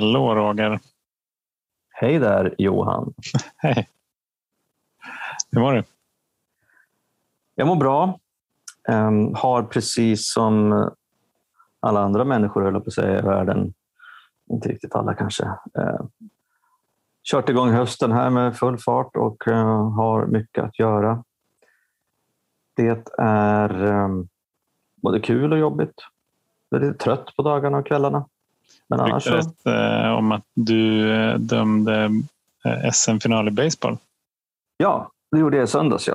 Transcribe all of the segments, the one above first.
Hallå Roger. Hej där Johan. Hej. Hur mår du? Jag mår bra. Um, har precis som alla andra människor höll på att säga i världen, inte riktigt alla kanske, uh, kört igång hösten här med full fart och uh, har mycket att göra. Det är um, både kul och jobbigt. Jag är lite trött på dagarna och kvällarna. Men annars så... Eh, om att du eh, dömde eh, SM-final i baseball. Ja, det gjorde jag i söndags. Ja.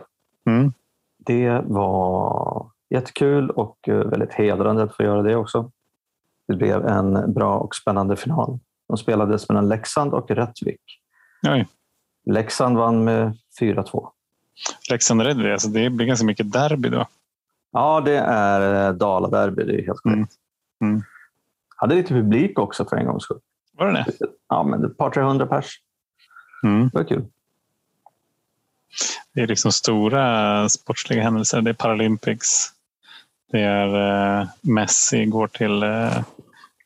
Mm. Det var jättekul och väldigt hedrande att få göra det också. Det blev en bra och spännande final. De spelades mellan Leksand och Rättvik. Oj. Leksand vann med 4-2. Leksand-Rättvik, alltså det blir ganska mycket derby då? Ja, det är Dala-derby. Det är helt korrekt. Mm. Mm hade lite publik också för en gångs skull. Var det det? Ja, men ett par, tre hundra pers. Mm. Det var kul. Det är liksom stora sportsliga händelser. Det är Paralympics. Det är eh, Messi går till eh,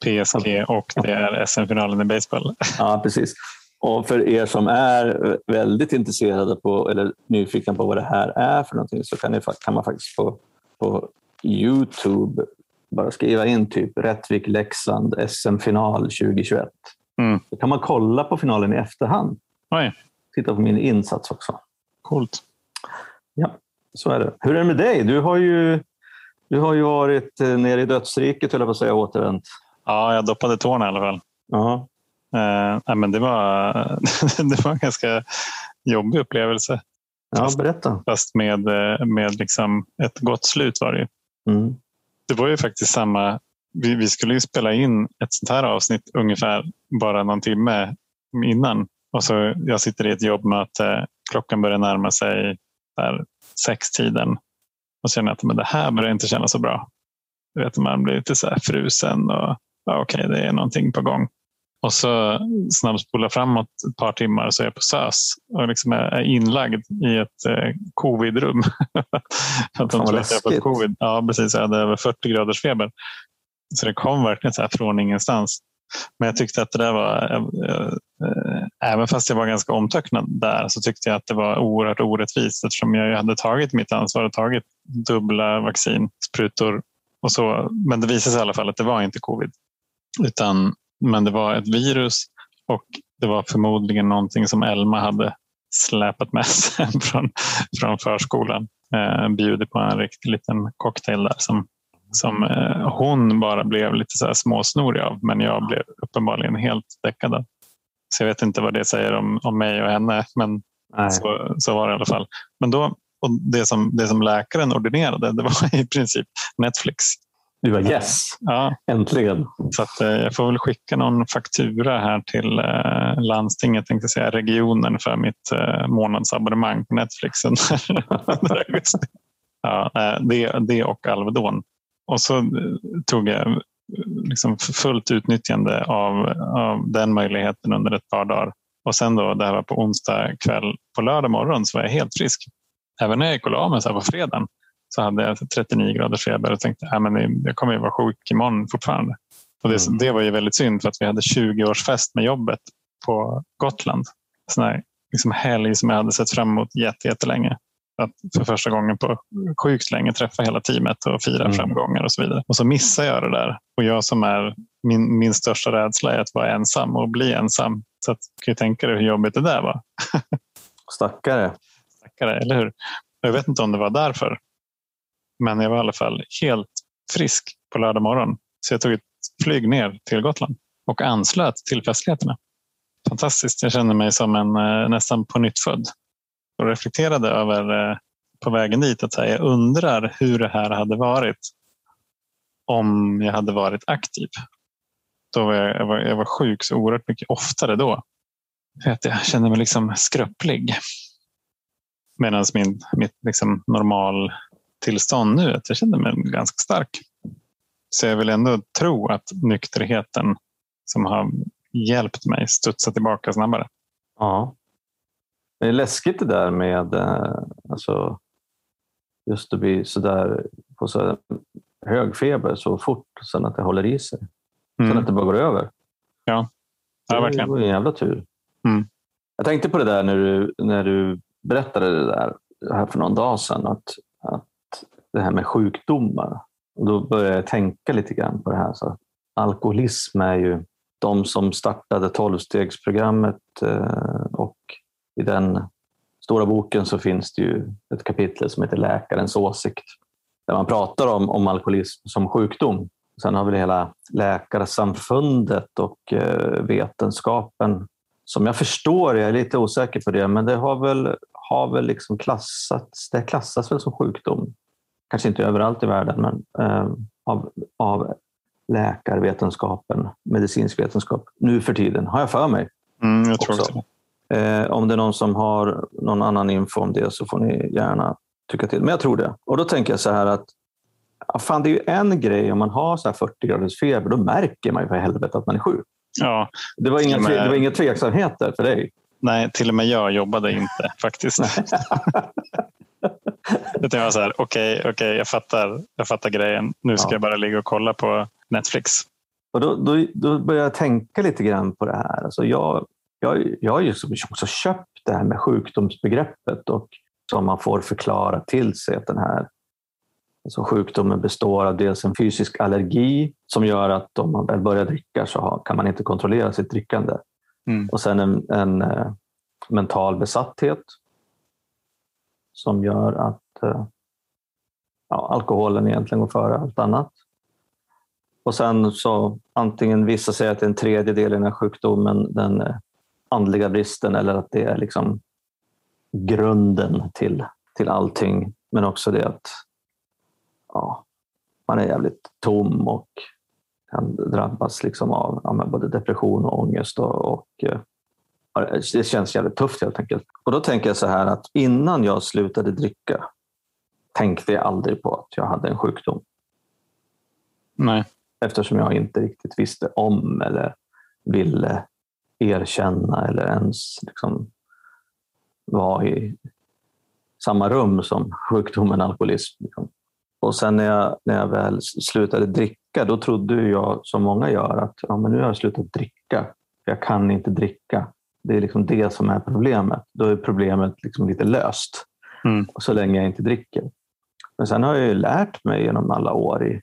PSG och det är SM-finalen i baseball. Ja, precis. Och för er som är väldigt intresserade på eller nyfikna på vad det här är för någonting så kan, ni, kan man faktiskt på, på Youtube bara skriva in typ Rättvik, Leksand, SM-final 2021. Mm. Då kan man kolla på finalen i efterhand. Oj. Titta på min insats också. Coolt. Ja, så är det. Hur är det med dig? Du har ju, du har ju varit eh, nere i dödsriket, höll jag på att säga, återvänt. Ja, jag doppade tårna i alla fall. Ja. Eh, men det, var, det var en ganska jobbig upplevelse. Ja, berätta. Fast med, eh, med liksom ett gott slut var det ju. Mm det var ju faktiskt samma. Vi, vi, skulle ju spela in ett sånt här avsnitt ungefär bara någon timme innan. Och så jag sitter i ett jobbmöte. Eh, klockan börjar närma sig där sextiden. Och känner att men det här börjar inte kännas så bra. Du vet, man blir lite så frusen och ja, okej, okay, det är någonting på gång. Och så snabbspola framåt ett par timmar så är jag på SÖS och liksom är inlagd i ett eh, covidrum. att de covid. Ja, precis. Jag hade över 40 graders feber. Så det kom verkligen så här från ingenstans. Men jag tyckte att det där var, äh, äh, även fast jag var ganska omtöcknad där, så tyckte jag att det var oerhört orättvist eftersom jag hade tagit mitt ansvar och tagit dubbla vaccinsprutor och så. Men det visade sig i alla fall att det var inte covid, utan men det var ett virus och det var förmodligen någonting som Elma hade släpat med sig från, från förskolan. Eh, bjudit på en riktig liten cocktail där som, som eh, hon bara blev lite så här småsnorig av men jag blev uppenbarligen helt däckad av. Så jag vet inte vad det säger om, om mig och henne men så, så var det i alla fall. Men då, och det, som, det som läkaren ordinerade det var i princip Netflix. Du var yes, ja. äntligen. Så att, eh, jag får väl skicka någon faktura här till eh, landstinget, tänkte säga regionen för mitt eh, månadsabonnemang på Netflix. ja, eh, det, det och Alvedon. Och så eh, tog jag liksom fullt utnyttjande av, av den möjligheten under ett par dagar. Och sen då, det här var på onsdag kväll, på lördag morgon så var jag helt frisk. Även när jag gick och la mig på fredagen så hade jag 39 graders feber och tänkte att jag kommer ju vara sjuk imorgon fortfarande. Och det, mm. det var ju väldigt synd för att vi hade 20-årsfest med jobbet på Gotland. Sån här liksom helg som jag hade sett fram emot jättelänge. Att för första gången på sjukt länge träffa hela teamet och fira mm. framgångar och så vidare. Och så missar jag det där. Och jag som är min, min största rädsla är att vara ensam och bli ensam. Så att, kan ju tänka dig hur jobbigt det där var. Stackare. Stackare, eller hur? Jag vet inte om det var därför. Men jag var i alla fall helt frisk på lördag morgon. Så jag tog ett flyg ner till Gotland och anslöt till festligheterna. Fantastiskt. Jag kände mig som en eh, nästan på nytt född och reflekterade över eh, på vägen dit att jag undrar hur det här hade varit om jag hade varit aktiv. Då var jag, jag, var, jag var sjuk så oerhört mycket oftare då. Jag kände mig liksom skröplig. Medan min, mitt liksom normal tillstånd nu att jag känner mig ganska stark. Så jag vill ändå tro att nykterheten som har hjälpt mig studsa tillbaka snabbare. Ja. Det är läskigt det där med eh, alltså, just att bli så där på så hög feber så fort sen att det håller i sig. Mm. Sen att det bara går över. Ja. Ja, verkligen. Det var en jävla tur. Mm. Jag tänkte på det där när du, när du berättade det där här för någon dag sedan. Att det här med sjukdomar. Och då började jag tänka lite grann på det här. Så alkoholism är ju de som startade tolvstegsprogrammet eh, och i den stora boken så finns det ju ett kapitel som heter Läkarens åsikt där man pratar om, om alkoholism som sjukdom. Sen har vi hela Läkarsamfundet och eh, vetenskapen som jag förstår, jag är lite osäker på det, men det har väl, har väl liksom klassats, det klassas väl som sjukdom. Kanske inte överallt i världen, men eh, av, av läkarvetenskapen, medicinsk vetenskap, nu för tiden, har jag för mig. Mm, jag tror Också. också. Eh, om det är någon som har någon annan info om det så får ni gärna tycka till. Men jag tror det. Och då tänker jag så här att fan, det är ju en grej om man har så här 40 graders feber, då märker man ju för helvete att man är sjuk. Ja, Det var inga, tve, det var inga tveksamheter för dig. nej, till och med jag jobbade inte faktiskt. Utan jag var så här, okej, okej, jag, fattar, jag fattar grejen. Nu ska Ja. jag bara ligga och kolla på Netflix. Och då, då, då började jag tänka lite grann på det här. Alltså jag, jag, jag har ju också köpt det här med sjukdomsbegreppet och som man får förklara till sig att den här alltså sjukdomen består av dels en fysisk allergi som gör att om man väl börjar dricka så kan man inte kontrollera sitt drickande. Mm. Och sen en, en eh, mental besatthet som gör att eh, ja, alkoholen egentligen går före allt annat. Och sen så antingen vissa säger att det är en tredjedel i den här sjukdomen, den eh, andliga bristen, eller att det är liksom grunden till, till allting. Men också det att ja, man är jävligt tom och kan drabbas liksom av ja, både depression och ångest. Och, och, eh, det känns jävligt tufft helt enkelt. Och då tänker jag så här att innan jag slutade dricka tänkte jag aldrig på att jag hade en sjukdom Nej. eftersom jag inte riktigt visste om eller ville erkänna eller ens liksom vara i samma rum som sjukdomen alkoholism. Liksom. Och sen när jag, när jag väl slutade dricka, då trodde jag, som många gör, att ja, men nu har jag slutat dricka. Jag kan inte dricka. Det är liksom det som är problemet. Då är problemet liksom lite löst. Mm. Och så länge jag inte dricker. Men sen har jag ju lärt mig genom alla år i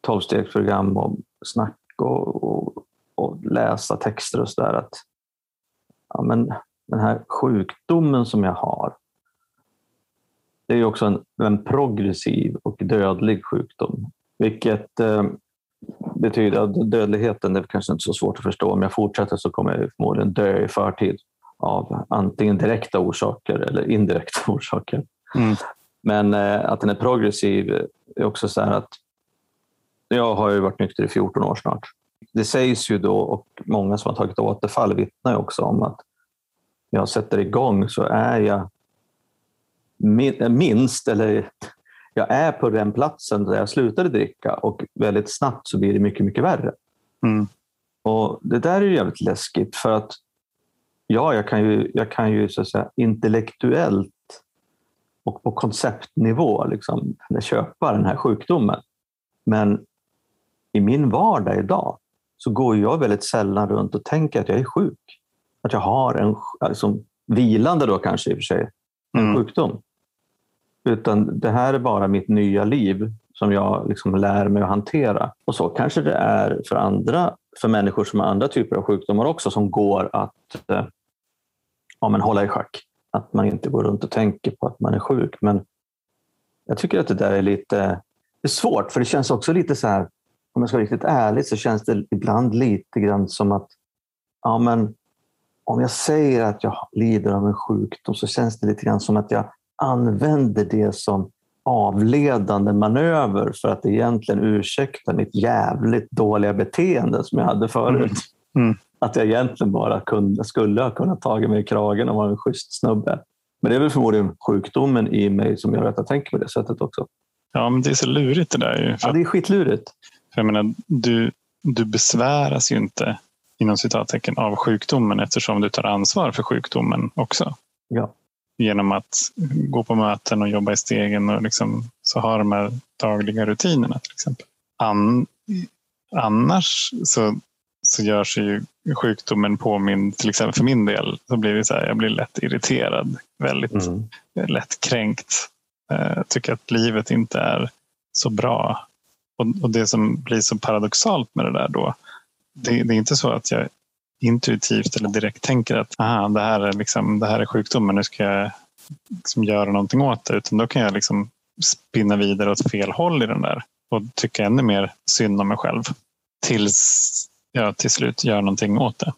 tolvstegsprogram och snack och, och, och läsa texter och sådär att ja, men den här sjukdomen som jag har det är ju också en, en progressiv och dödlig sjukdom. Vilket eh, betyder att dödligheten är kanske inte så svårt att förstå. Om jag fortsätter så kommer jag förmodligen dö i förtid av antingen direkta orsaker eller indirekta orsaker. Mm. Men eh, att den är progressiv är också så här att jag har ju varit nykter i 14 år snart. Det sägs ju då, och många som har tagit återfall vittnar också om att när jag sätter igång så är jag min- minst, eller jag är på den platsen där jag slutade dricka och väldigt snabbt så blir det mycket, mycket värre. Mm. Och Det där är ju jävligt läskigt för att ja, jag kan ju, jag kan ju så att säga, intellektuellt och på konceptnivå liksom, köpa den här sjukdomen. Men i min vardag idag så går jag väldigt sällan runt och tänker att jag är sjuk. Att jag har en alltså, vilande då kanske i och för sig, en Mm. sjukdom. Utan det här är bara mitt nya liv som jag liksom lär mig att hantera. Och så kanske det är för andra, för människor som har andra typer av sjukdomar också som går att eh, ja, men hålla i schack. Att man inte går runt och tänker på att man är sjuk. Men jag tycker att det där är lite det är svårt, för det känns också lite så här, om jag ska vara riktigt ärlig, så känns det ibland lite grann som att ja, men om jag säger att jag lider av en sjukdom så känns det lite grann som att jag använder det som avledande manöver för att egentligen ursäkta mitt jävligt dåliga beteende som jag hade förut. Mm. Mm. Att jag egentligen bara kunde, skulle ha kunnat ta mig i kragen och vara en schysst snubbe. Men det är väl förmodligen sjukdomen i mig som gör att jag tänker på det sättet också. Ja, men det är så lurigt det där. Ju. Ja, det är skitlurigt. för jag menar, du, du besväras ju inte inom citattecken av sjukdomen eftersom du tar ansvar för sjukdomen också. Ja. Genom att gå på möten och jobba i stegen och liksom, så har de här dagliga rutinerna till exempel. An, annars så, så gör sig ju sjukdomen påmind, till exempel för min del, så blir det så här, jag blir lätt irriterad, väldigt mm. lätt kränkt. Jag tycker att livet inte är så bra. Och, och det som blir så paradoxalt med det där då, det, det, är inte så att jag intuitivt eller direkt tänker att aha, det, här är liksom, det här är sjukdomen, nu ska jag liksom göra någonting åt det. Utan då kan jag liksom spinna vidare åt fel håll i den där och tycka ännu mer synd om mig själv. Tills jag till slut gör någonting åt det.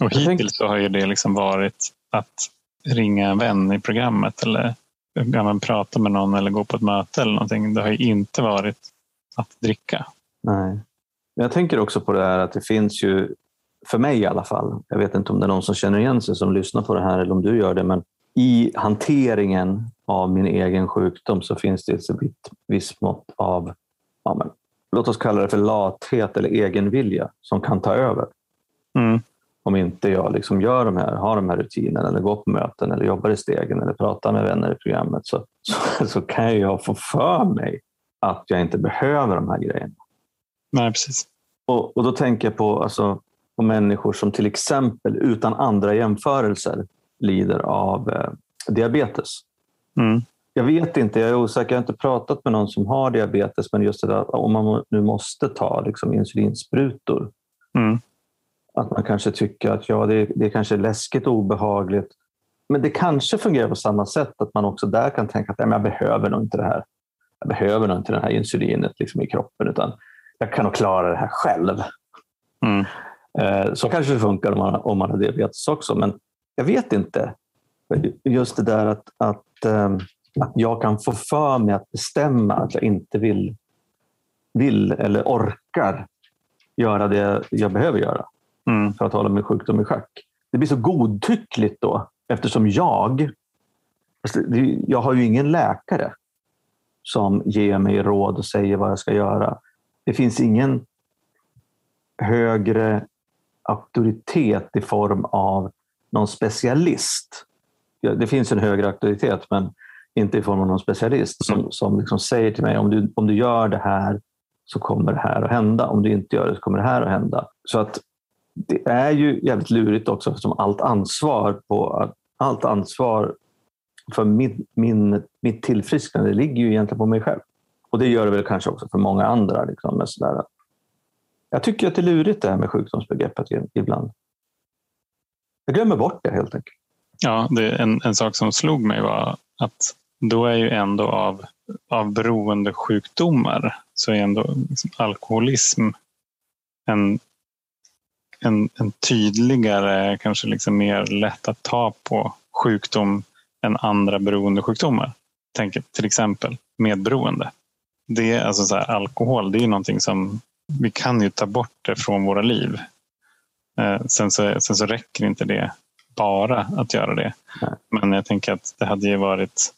Och hittills så har ju det liksom varit att ringa en vän i programmet eller ja, prata med någon eller gå på ett möte eller någonting. Det har ju inte varit att dricka. Nej. Jag tänker också på det här att det finns ju, för mig i alla fall, jag vet inte om det är någon som känner igen sig som lyssnar på det här eller om du gör det, men i hanteringen av min egen sjukdom så finns det ett visst mått av, ja, men, låt oss kalla det för lathet eller egenvilja som kan ta över. Mm. Om inte jag liksom gör de här, har de här rutinerna eller går på möten eller jobbar i stegen eller pratar med vänner i programmet så, så, så kan jag få för mig att jag inte behöver de här grejerna. Nej, precis. Och, och då tänker jag på, alltså, på människor som till exempel utan andra jämförelser lider av eh, diabetes. Mm. Jag vet inte, jag är osäker, jag har inte pratat med någon som har diabetes, men just det där om man nu måste ta liksom, insulinsprutor. Mm. Att man kanske tycker att ja, det, det är kanske läskigt och obehagligt. Men det kanske fungerar på samma sätt, att man också där kan tänka att nej, jag behöver nog inte det här. Jag behöver nog inte det här insulinet liksom, i kroppen, utan jag kan nog klara det här själv. Mm. Eh, så kanske det funkar om man, om man har diabetes också, men jag vet inte. Just det där att, att, ehm, att jag kan få för mig att bestämma att jag inte vill, vill eller orkar göra det jag behöver göra mm. för att hålla min sjukdom i schack. Det blir så godtyckligt då eftersom jag, jag har ju ingen läkare som ger mig råd och säger vad jag ska göra. Det finns ingen högre auktoritet i form av någon specialist. Det finns en högre auktoritet, men inte i form av någon specialist som, mm. som liksom säger till mig om du, om du gör det här så kommer det här att hända. Om du inte gör det så kommer det här att hända. Så att det är ju jävligt lurigt också som allt ansvar på allt ansvar för min, min, mitt tillfrisknande ligger ju egentligen på mig själv. Och det gör det väl kanske också för många andra. Liksom, med sådär. Jag tycker att det är lurigt det här med sjukdomsbegreppet ibland. Jag glömmer bort det helt enkelt. Ja, det, en, en sak som slog mig var att då är ju ändå av, av beroendesjukdomar så är ändå liksom alkoholism en, en, en tydligare, kanske liksom mer lätt att ta på sjukdom än andra beroendesjukdomar. Tänk till exempel medberoende. Det alltså så här, alkohol, det är ju någonting som vi kan ju ta bort det från våra liv. Eh, sen, så, sen så räcker inte det bara att göra det. Men jag tänker att det hade ju varit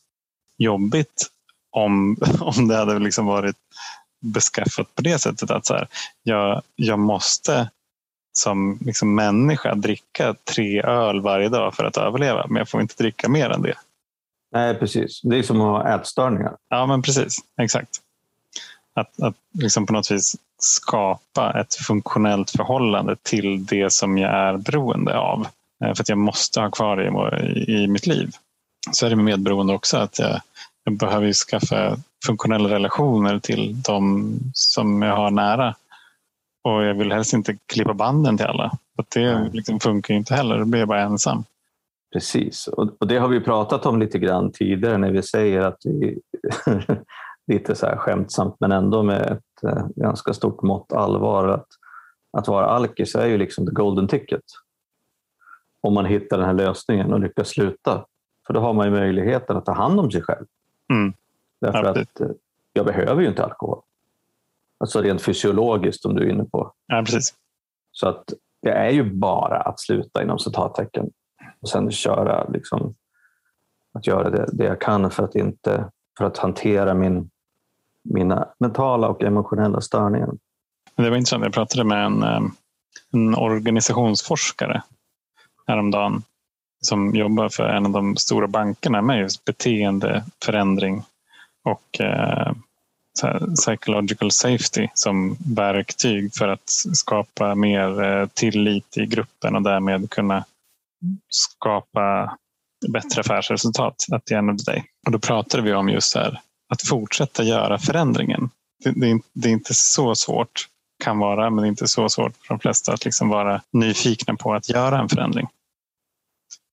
jobbigt om, om det hade liksom varit beskaffat på det sättet att så här, jag, jag måste som liksom människa dricka tre öl varje dag för att överleva, men jag får inte dricka mer än det. Nej, precis. Det är som att ha ätstörningar. Ja, men precis. Exakt. Att, att liksom på något vis skapa ett funktionellt förhållande till det som jag är beroende av. Eh, för att jag måste ha kvar det i, i mitt liv. Så är det med medberoende också. att jag, jag behöver skaffa funktionella relationer till de som jag har nära. Och jag vill helst inte klippa banden till alla. För det liksom funkar inte heller. Då blir jag bara ensam. Precis, och det har vi pratat om lite grann tidigare när vi säger att vi lite så här skämtsamt men ändå med ett eh, ganska stort mått allvar att, att vara alkis är ju liksom the golden ticket. Om man hittar den här lösningen och lyckas sluta. För då har man ju möjligheten att ta hand om sig själv. Mm. Därför ja, att eh, jag behöver ju inte alkohol. Alltså rent fysiologiskt som du är inne på. Ja, precis. Så att det är ju bara att sluta inom citattecken och sen köra liksom, att göra det, det jag kan för att, inte, för att hantera min mina mentala och emotionella störningar. Det var intressant. Jag pratade med en, eh, en organisationsforskare häromdagen som jobbar för en av de stora bankerna med just beteendeförändring och eh, psychological safety som verktyg för att skapa mer eh, tillit i gruppen och därmed kunna skapa bättre affärsresultat at the end of the day. Och då pratade vi om just här, att fortsätta göra förändringen. Det, det, det, är inte så svårt, kan vara, men det är inte så svårt för de flesta att liksom vara nyfikna på att göra en förändring.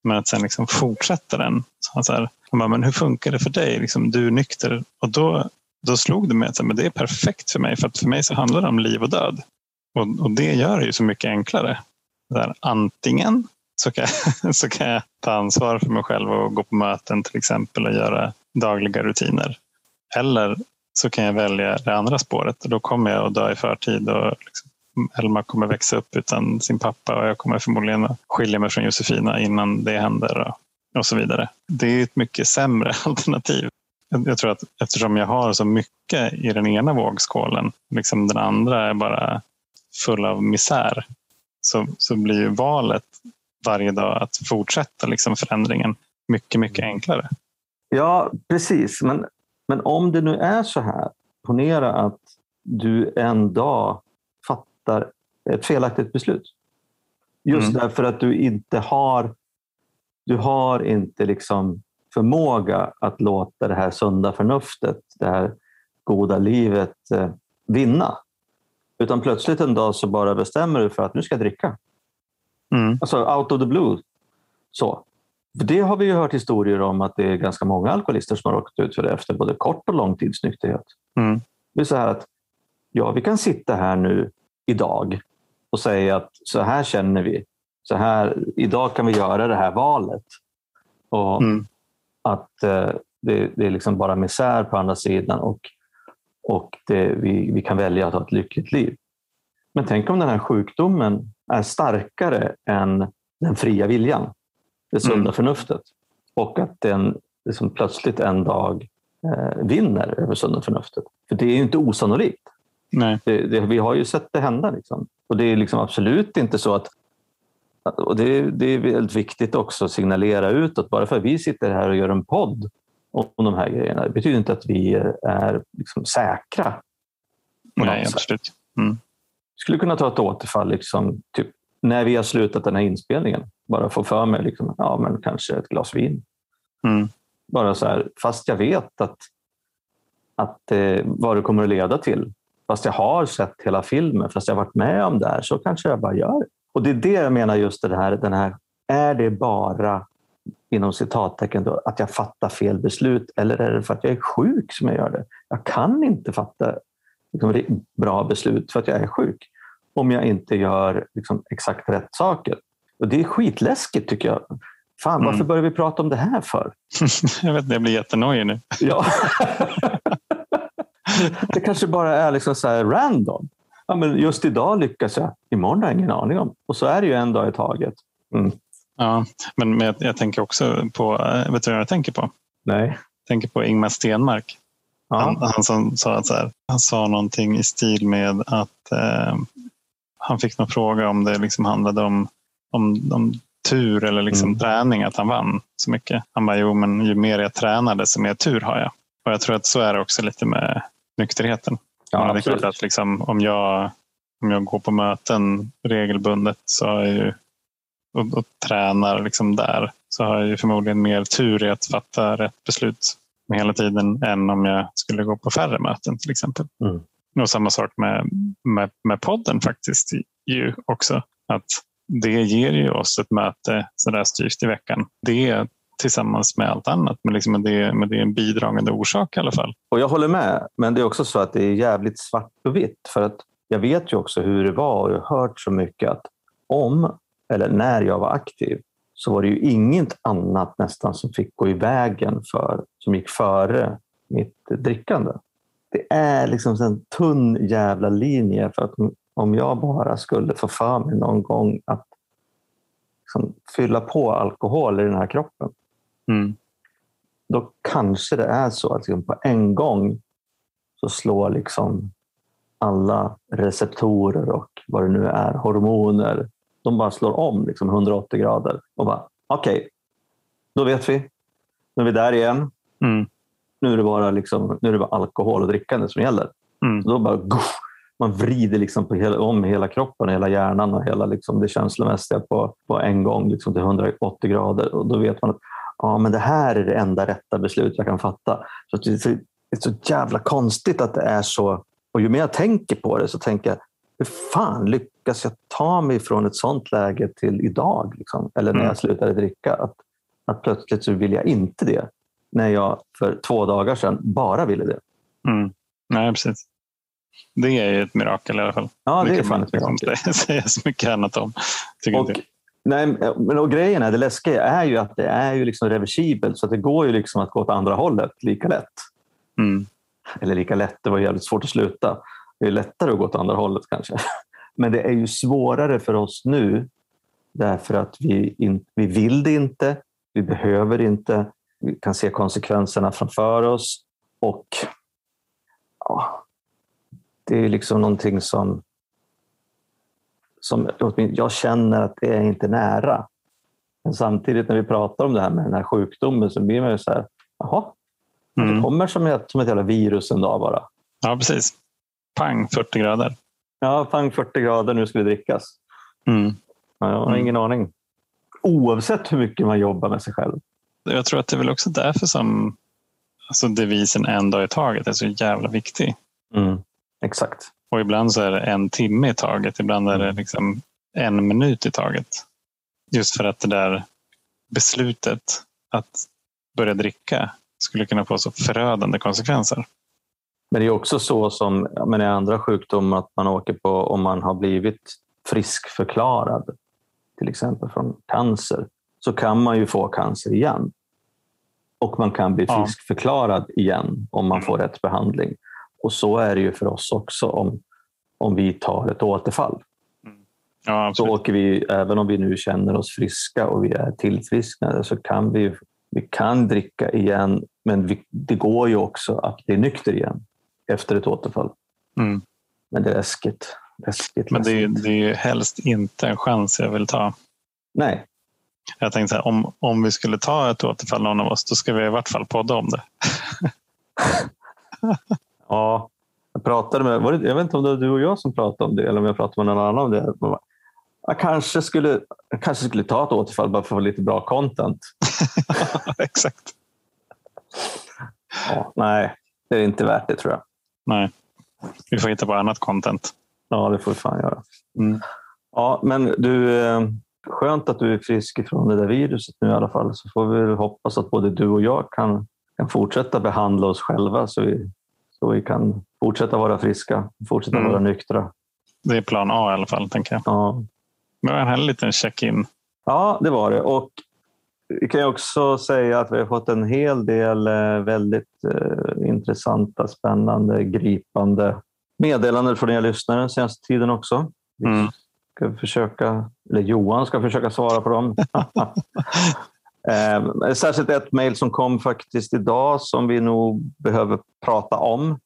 Men att sen liksom fortsätta den. Så här, bara, men hur funkar det för dig? Liksom, du är nykter. Och då, då slog det mig att men det är perfekt för mig. För att för mig så handlar det om liv och död. Och, och det gör det ju så mycket enklare. Där, antingen så kan, jag, så kan jag ta ansvar för mig själv och gå på möten till exempel och göra dagliga rutiner. Eller så kan jag välja det andra spåret och då kommer jag att dö i förtid och liksom, Elma kommer växa upp utan sin pappa och jag kommer förmodligen skilja mig från Josefina innan det händer och, och så vidare. Det är ett mycket sämre alternativ. Jag tror att eftersom jag har så mycket i den ena vågskålen, liksom den andra är bara full av misär, så, så blir valet varje dag att fortsätta liksom förändringen mycket, mycket enklare. Ja, precis. Men, men om det nu är så här, ponera att du en dag fattar ett felaktigt beslut. Just mm. därför att du inte har, du har inte liksom förmåga att låta det här sunda förnuftet, det här goda livet eh, vinna. Utan plötsligt en dag så bara bestämmer du för att nu ska jag dricka. Mm. Alltså out of the blue. Så. Det har vi ju hört historier om att det är ganska många alkoholister som har råkat ut för det efter både kort och lång tids nykterhet. Mm. Det är så här att ja, vi kan sitta här nu idag och säga att så här känner vi. Så här, idag kan vi göra det här valet. Och mm. att eh, det, det, är liksom bara misär på andra sidan och, och det, vi, vi kan välja att ha ett lyckligt liv. Men tänk om den här sjukdomen är starkare än den fria viljan, det sunda mm. förnuftet. Och att den liksom plötsligt en dag eh, vinner över sunda förnuftet. För det är ju inte osannolikt. Nej. Det, det, vi har ju sett det hända. Liksom. Och det är liksom absolut inte så att och det, det, är väldigt viktigt också att signalera utåt. Bara för att vi sitter här och gör en podd om de här grejerna det betyder inte att vi är liksom säkra. Nej, absolut. Mm skulle kunna ta ett återfall liksom, typ, när vi har slutat den här inspelningen. Bara få för mig liksom, ja, men kanske ett glas vin. Mm. Bara så här, fast jag vet att, att eh, vad det kommer att leda till. Fast jag har sett hela filmen, fast jag varit med om det här, så kanske jag bara gör det. Och det är det jag menar just det här, den här är det bara inom citattecken då, att jag fattar fel beslut eller är det för att jag är sjuk som jag gör det? Jag kan inte fatta liksom, bra beslut för att jag är sjuk om jag inte gör liksom, exakt rätt saker. Och det är skitläskigt tycker jag. Fan, varför mm. börjar vi prata om det här för? jag vet inte, jag blir jättenojig nu. ja. det kanske bara är liksom så random. Ja, men just idag lyckas jag, imorgon har jag ingen aning om. Och så är det ju en dag i taget. Mm. Ja, men jag, jag, tänker också på, eh, vet du vad jag tänker på? Nej. Jag tänker på Ingmar Stenmark. Han, han, som sa att så här, han sa någonting i stil med att eh, han fick någon fråga om det liksom handlade om, om, om tur eller liksom mm. träning, att han vann så mycket. Han bara, jo men ju mer jag tränade desto mer tur har jag. Och jag tror att så är det också lite med nykterheten. Ja, det är klart att liksom, om, jag, om jag går på möten regelbundet så har jag ju, och, och tränar liksom där så har jag ju förmodligen mer tur i att fatta rätt beslut hela tiden än om jag skulle gå på färre möten till exempel. Mm. Och samma sak med, med, med podden faktiskt ju också. Att det ger ju oss ett möte sådär styvt i veckan. Det tillsammans med allt annat. Men, liksom det, men det är en bidragande orsak i alla fall. Och Jag håller med, men det är också så att det är jävligt svart och vitt. För att jag vet ju också hur det var och jag har hört så mycket att om eller när jag var aktiv så var det ju inget annat nästan som fick gå i vägen för, som gick före mitt drickande. Det är liksom en tunn jävla linje för att om jag bara skulle få för mig någon gång att liksom fylla på alkohol i den här kroppen, mm. då kanske det är så att liksom på en gång så slår liksom alla receptorer och vad det nu är, hormoner, de bara slår om liksom 180 grader och bara okej, okay, då vet vi. Nu är vi där igen. Mm. Nu är det bara, liksom, nu är det bara alkohol och drickande som gäller. Mm. Så då bara, goff, man vrider liksom på hela, om hela kroppen, hela hjärnan och hela liksom det känslomässiga på, på en gång liksom till 180 grader. Och då vet man att ja, men det här är det enda rätta beslut jag kan fatta. Så det, är så, det är så jävla konstigt att det är så. Och ju mer jag tänker på det så tänker jag, hur fan lyckas jag ta mig från ett sånt läge till idag? Liksom? Eller när Mm. jag slutade dricka. Att, att plötsligt så vill jag inte det. När jag för två dagar sedan bara ville det. Mm. Nej, precis. Det är ju ett mirakel i alla fall. Ja, det, är kan fan ett mirakel. säga så mycket annat om. Och, nej, men och grejen är, det läskiga är ju att det är ju liksom reversibelt så att det går ju liksom att gå åt andra hållet lika lätt. Mm. Eller lika lätt, det var jävligt svårt att sluta. Det är lättare att gå åt andra hållet kanske. Men det är ju svårare för oss nu därför att vi, in, vi vill det inte, vi behöver inte, vi kan se konsekvenserna framför oss och ja, det är liksom någonting som, som jag känner att det är inte nära. Men samtidigt när vi pratar om det här med den här sjukdomen så blir man ju så här, jaha, det Mm. kommer som ett, som ett jävla virus en dag bara. Ja, precis. Pang, 40 grader. Ja, pang 40 grader, nu ska det drickas. Mm. Ja, jag har Mm. ingen aning. Oavsett hur mycket man jobbar med sig själv. Jag tror att det är väl också därför som alltså devisen en dag i taget är så jävla viktig. Mm. Exakt. Och ibland så är det en timme i taget. Ibland är det Mm. liksom en minut i taget. Just för att det där beslutet att börja dricka skulle kunna få så förödande konsekvenser. Men det är också så som men i andra sjukdomar att man åker på om man har blivit friskförklarad, till exempel från cancer, så kan man ju få cancer igen. Och man kan bli Ja. friskförklarad igen om man får rätt behandling. Och så är det ju för oss också om, om vi tar ett återfall. Ja, Så åker vi, även om vi nu känner oss friska och vi är tillfrisknade, så kan vi, vi kan dricka igen. Men vi, det går ju också att bli nykter igen efter ett återfall. Mm. Men det är läskigt. läskigt, Men det är, läskigt. det är ju helst inte en chans jag vill ta. Nej, Jag tänkte så här, om, om vi skulle ta ett återfall någon av oss, då ska vi i vart fall podda om det. ja. Jag pratade med, var det, jag vet inte om det var du och jag som pratade om det eller om jag pratade med någon annan om det. Jag kanske skulle, jag kanske skulle ta ett återfall bara för att få lite bra content. Exakt. Ja, nej, det är inte värt det tror jag. Nej, vi får hitta på annat content. Ja, det får vi fan göra. Mm. Ja, men du, eh, skönt att du är frisk ifrån det där viruset nu i alla fall. Så får vi hoppas att både du och jag kan, kan fortsätta behandla oss själva så vi, så vi kan fortsätta vara friska, fortsätta Mm. vara nyktra. Det är plan A i alla fall, tänker jag. Ja. Men det var en liten check-in. ja, det var det. Och vi kan också säga att vi har fått en hel del eh, väldigt eh, intressanta, spännande, gripande meddelanden från er lyssnare den senaste tiden också. Mm. Ska försöka, eller Johan ska försöka svara på dem. Eh, Särskilt ett mejl som kom faktiskt idag som vi nog behöver prata om.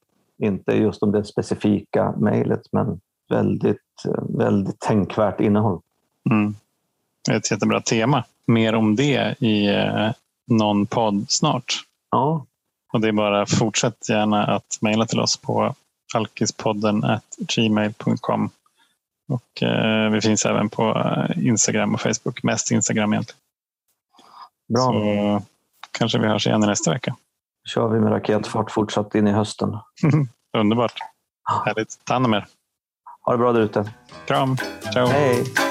Inte just om det specifika mejlet, men väldigt, väldigt tänkvärt innehåll. Mm. Ett jättebra tema. Mer om det i eh, någon podd snart. Ja, Och det är bara fortsätt gärna att mejla till oss på alkispodden gmail.com. Och eh, vi finns även på eh, Instagram och Facebook. Mest Instagram egentligen. bra. Så kanske vi hörs igen nästa vecka. kör vi med raketfart fortsatt in i hösten. Underbart. Härligt. Ta hand om er. Ha det bra där ute. Kram. Ciao. Hej!